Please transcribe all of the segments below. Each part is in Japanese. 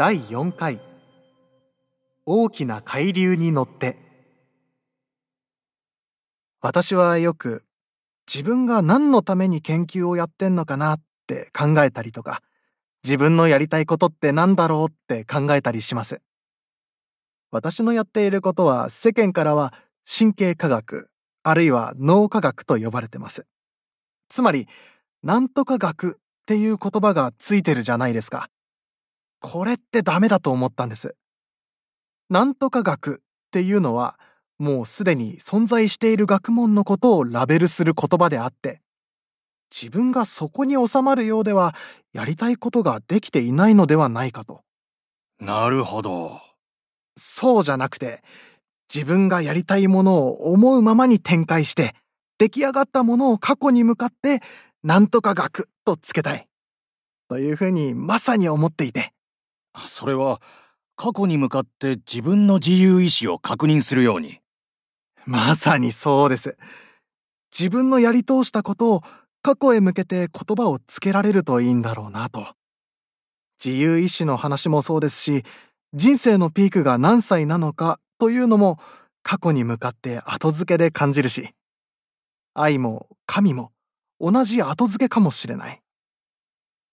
第4回。大きな海流に乗って。私はよく自分が何のために研究をやってんのかなって考えたりとか自分のやりたいことって何だろうって考えたりします。私のやっていることは世間からは神経科学あるいは脳科学と呼ばれてます。つまりなんとか学っていう言葉がついてるじゃないですか。これってダメだと思ったんです。なんとか学っていうのはもうすでに存在している学問のことをラベルする言葉であって、自分がそこに収まるようではやりたいことができていないのではないかと。なるほど。そうじゃなくて、自分がやりたいものを思うままに展開して、出来上がったものを過去に向かってなんとか学とつけたい。というふうにまさに思っていて。それは過去に向かって自分の自由意志を確認するように。まさにそうです。自分のやり通したことを過去へ向けて言葉をつけられるといいんだろうなと。自由意志の話もそうですし、人生のピークが何歳なのかというのも過去に向かって後付けで感じるし、愛も神も同じ後付けかもしれない。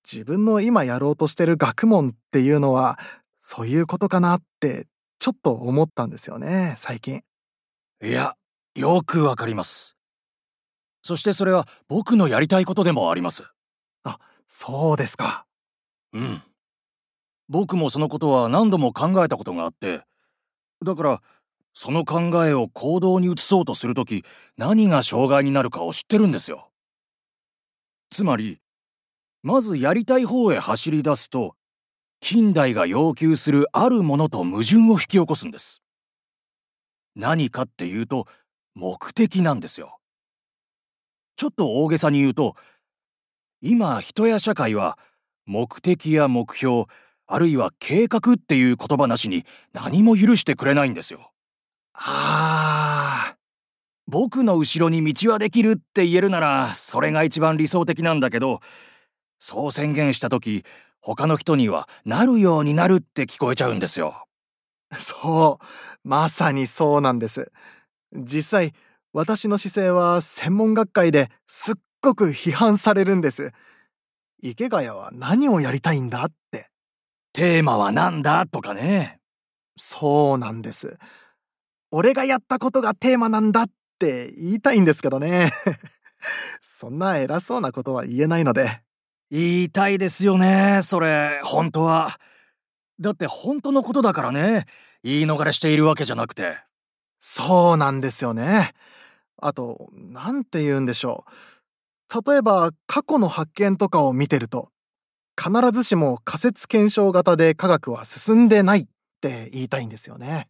自分の今やろうとしてる学問っていうのは、そういうことかなってちょっと思ったんですよね、最近。いや、よくわかります。そしてそれは僕のやりたいことでもあります。あ、そうですか。うん。僕もそのことは何度も考えたことがあって、だからその考えを行動に移そうとするとき何が障害になるかを知ってるんですよ。つまりまずやりたい方へ走り出すと近代が要求するあるものと矛盾を引き起こすんです。何かっていうと目的なんですよ。ちょっと大げさに言うと今人や社会は目的や目標あるいは計画っていう言葉なしに何も許してくれないんですよ。ああ。僕の後ろに道はできるって言えるならそれが一番理想的なんだけどそう宣言した時他の人にはなるようになるって聞こえちゃうんですよ。そうまさにそうなんです実際私の姿勢は専門学会ですっごく批判されるんです池谷は何をやりたいんだってテーマは何だとかねそうなんです俺がやったことがテーマなんだって言いたいんですけどね。そんな偉そうなことは言えないので。言いたいですよね、それ、本当は。だって本当のことだからね。言い逃れしているわけじゃなくて。そうなんですよね。あと、なんて言うんでしょう。例えば、過去の発見とかを見てると、必ずしも仮説検証型で科学は進んでないって言いたいんですよね。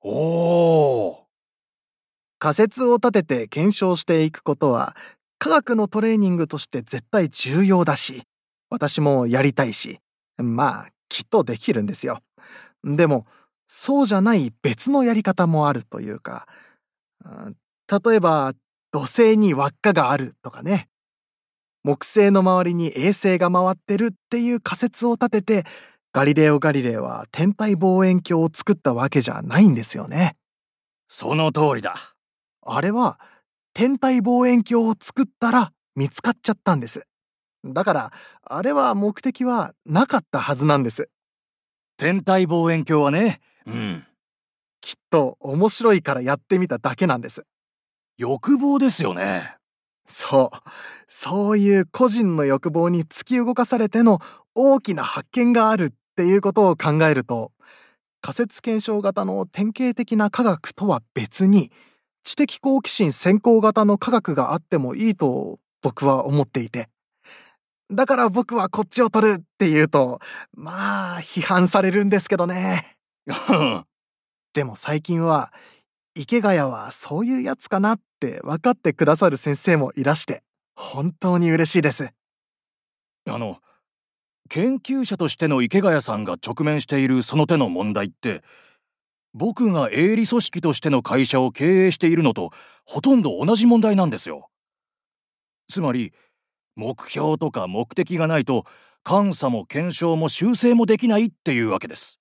おお。仮説を立てて検証していくことは科学のトレーニングとして絶対重要だし、私もやりたいし、まあ、きっとできるんですよ。でも、そうじゃない別のやり方もあるというか、例えば、土星に輪っかがあるとかね。木星の周りに衛星が回ってるっていう仮説を立てて、ガリレオ・ガリレイは天体望遠鏡を作ったわけじゃないんですよね。その通りだ。あれは天体望遠鏡を作ったら見つかっちゃったんです。だから、あれは目的はなかったはずなんです。天体望遠鏡はね、うん。きっと面白いからやってみただけなんです。欲望ですよね。そう。そういう個人の欲望に突き動かされての大きな発見があるっていうことを考えると、仮説検証型の典型的な科学とは別に、知的好奇心先行型の科学があってもいいと僕は思っていて。だから僕はこっちを取るって言うと、まあ批判されるんですけどね。でも最近は、池谷はそういうやつかなって分かってくださる先生もいらして、本当に嬉しいです。あの、研究者としての池谷さんが直面しているその手の問題って僕が営利組織としての会社を経営しているのとほとんど同じ問題なんですよ。つまり目標とか目的がないと監査も検証も修正もできないっていうわけです。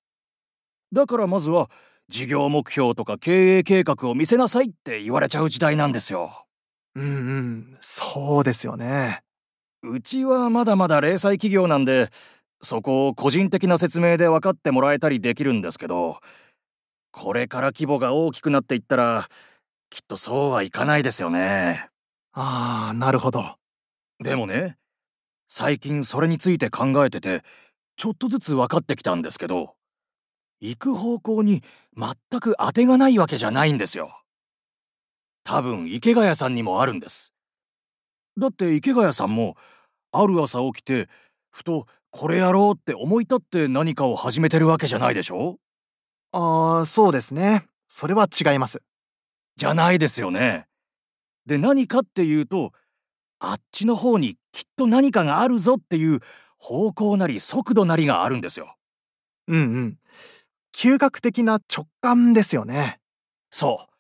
だからまずは事業目標とか経営計画を見せなさいって言われちゃう時代なんですよ。うんうん、そうですよね。うちはまだまだ零細企業なんで、そこを個人的な説明で分かってもらえたりできるんですけど、これから規模が大きくなっていったら、きっとそうはいかないですよね。ああ、なるほど。でもね、最近それについて考えてて、ちょっとずつ分かってきたんですけど、行く方向に全く当てがないわけじゃないんですよ。多分池谷さんにもあるんです。だって池谷さんもある朝起きてふとこれやろうって思い立って何かを始めてるわけじゃないでしょ？ああそうですねそれは違いますじゃないですよねで何かっていうとあっちの方にきっと何かがあるぞっていう方向なり速度なりがあるんですようんうん嗅覚的な直感ですよね。そう。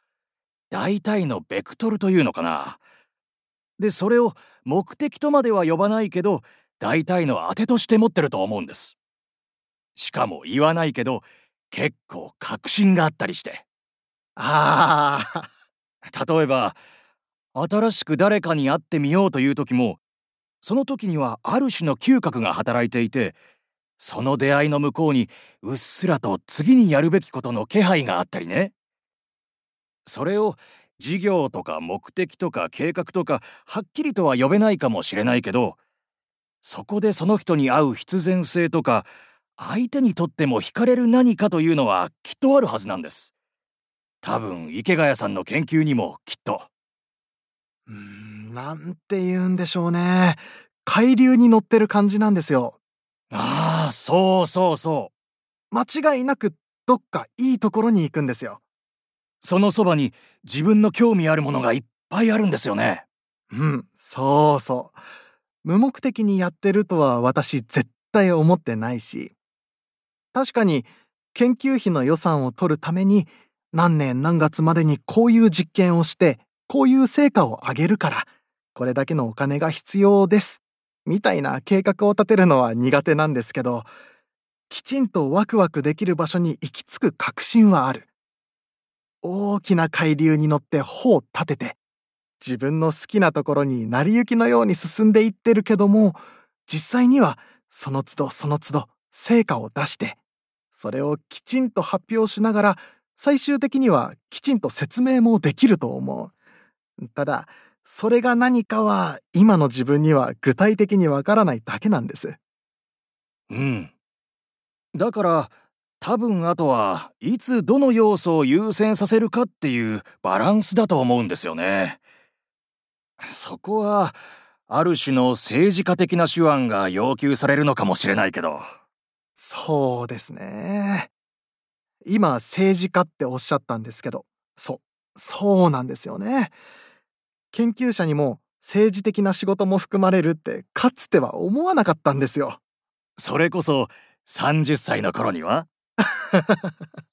大体のベクトルというのかな。で、それを目的とまでは呼ばないけど、大体の当てとして持ってると思うんです。しかも言わないけど、結構確信があったりして。ああ。例えば、新しく誰かに会ってみようという時も、その時にはある種の嗅覚が働いていて、その出会いの向こうにうっすらと次にやるべきことの気配があったりねそれを事業とか目的とか計画とかはっきりとは呼べないかもしれないけどそこでその人に会う必然性とか相手にとっても惹かれる何かというのはきっとあるはずなんです多分池谷さんの研究にもきっとうーんなんて言うんでしょうね海流に乗ってる感じなんですよああ、そうそうそう。間違いなくどっかいいところに行くんですよ。そのそばに自分の興味あるものがいっぱいあるんですよね。うん、そうそう。無目的にやってるとは私絶対思ってないし。確かに研究費の予算を取るために何年何月までにこういう実験をしてこういう成果を上げるからこれだけのお金が必要ですみたいな計画を立てるのは苦手なんですけど、きちんとワクワクできる場所に行き着く確信はある。大きな海流に乗って帆を立てて、自分の好きなところに成り行きのように進んでいってるけども、実際にはその都度その都度成果を出して、それをきちんと発表しながら、最終的にはきちんと説明もできると思う。ただ、それが何かは今の自分には具体的にわからないだけなんです。うん。だから多分あとはいつどの要素を優先させるかっていうバランスだと思うんですよね。そこはある種の政治家的な手腕が要求されるのかもしれないけど。そうですね。今政治家っておっしゃったんですけど、そう、そうなんですよね。研究者にも政治的な仕事も含まれるってかつては思わなかったんですよ。それこそ30歳の頃には？